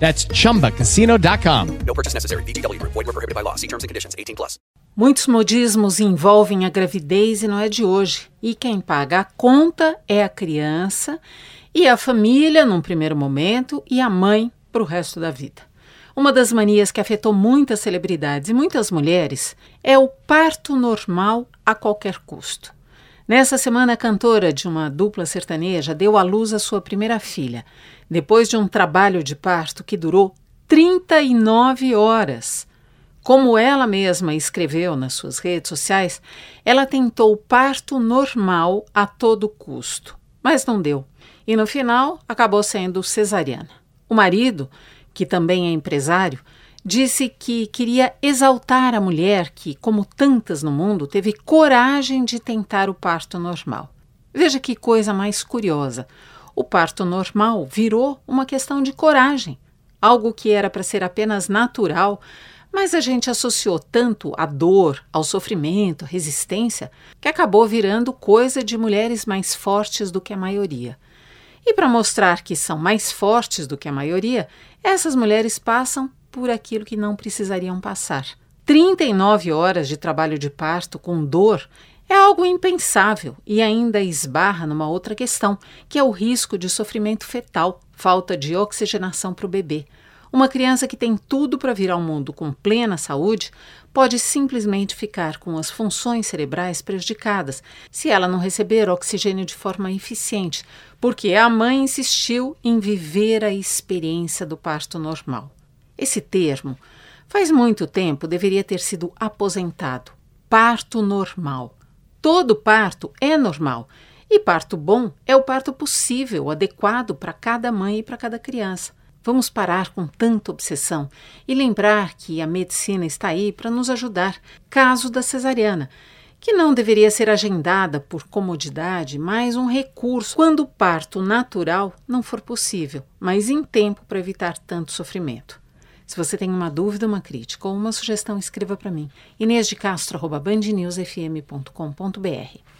That's chumbacasino.com. No purchase necessary. Group. Void were prohibited by law. See terms and conditions. 18 plus. Muitos modismos envolvem a gravidez e não é de hoje. E quem paga a conta é a criança e a família num primeiro momento e a mãe para o resto da vida. Uma das manias que afetou muitas celebridades e muitas mulheres é o parto normal a qualquer custo. Nessa semana, a cantora de uma dupla sertaneja deu à luz a sua primeira filha, depois de um trabalho de parto que durou 39 horas. Como ela mesma escreveu nas suas redes sociais, ela tentou parto normal a todo custo, mas não deu. E no final acabou sendo cesariana. O marido, que também é empresário, disse que queria exaltar a mulher que, como tantas no mundo, teve coragem de tentar o parto normal. Veja que coisa mais curiosa. O parto normal virou uma questão de coragem, algo que era para ser apenas natural, mas a gente associou tanto a dor, ao sofrimento, à resistência, que acabou virando coisa de mulheres mais fortes do que a maioria. E para mostrar que são mais fortes do que a maioria, essas mulheres passam por aquilo que não precisariam passar. 39 horas de trabalho de parto com dor é algo impensável e ainda esbarra numa outra questão, que é o risco de sofrimento fetal, falta de oxigenação para o bebê. Uma criança que tem tudo para vir ao mundo com plena saúde pode simplesmente ficar com as funções cerebrais prejudicadas se ela não receber oxigênio de forma eficiente, porque a mãe insistiu em viver a experiência do parto normal. Esse termo, faz muito tempo, deveria ter sido aposentado. Parto normal. Todo parto é normal. E parto bom é o parto possível, adequado para cada mãe e para cada criança. Vamos parar com tanta obsessão e lembrar que a medicina está aí para nos ajudar. Caso da cesariana, que não deveria ser agendada por comodidade, mas um recurso quando o parto natural não for possível, mas em tempo para evitar tanto sofrimento. Se você tem uma dúvida, uma crítica ou uma sugestão, escreva para mim. inêsdecastro.bandnewsfm.com.br